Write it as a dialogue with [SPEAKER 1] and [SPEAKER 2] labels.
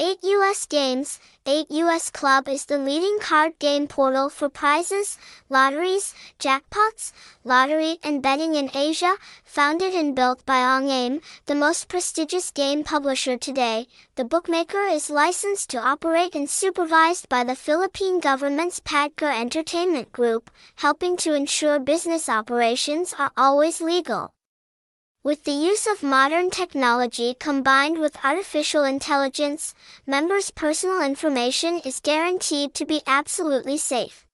[SPEAKER 1] 8 US Games, 8 US Club is the leading card game portal for prizes, lotteries, jackpots, lottery and betting in Asia, founded and built by Ongame, the most prestigious game publisher today. The bookmaker is licensed to operate and supervised by the Philippine government's PAGCOR Entertainment Group, helping to ensure business operations are always legal. With the use of modern technology combined with artificial intelligence, members' personal information is guaranteed to be absolutely safe.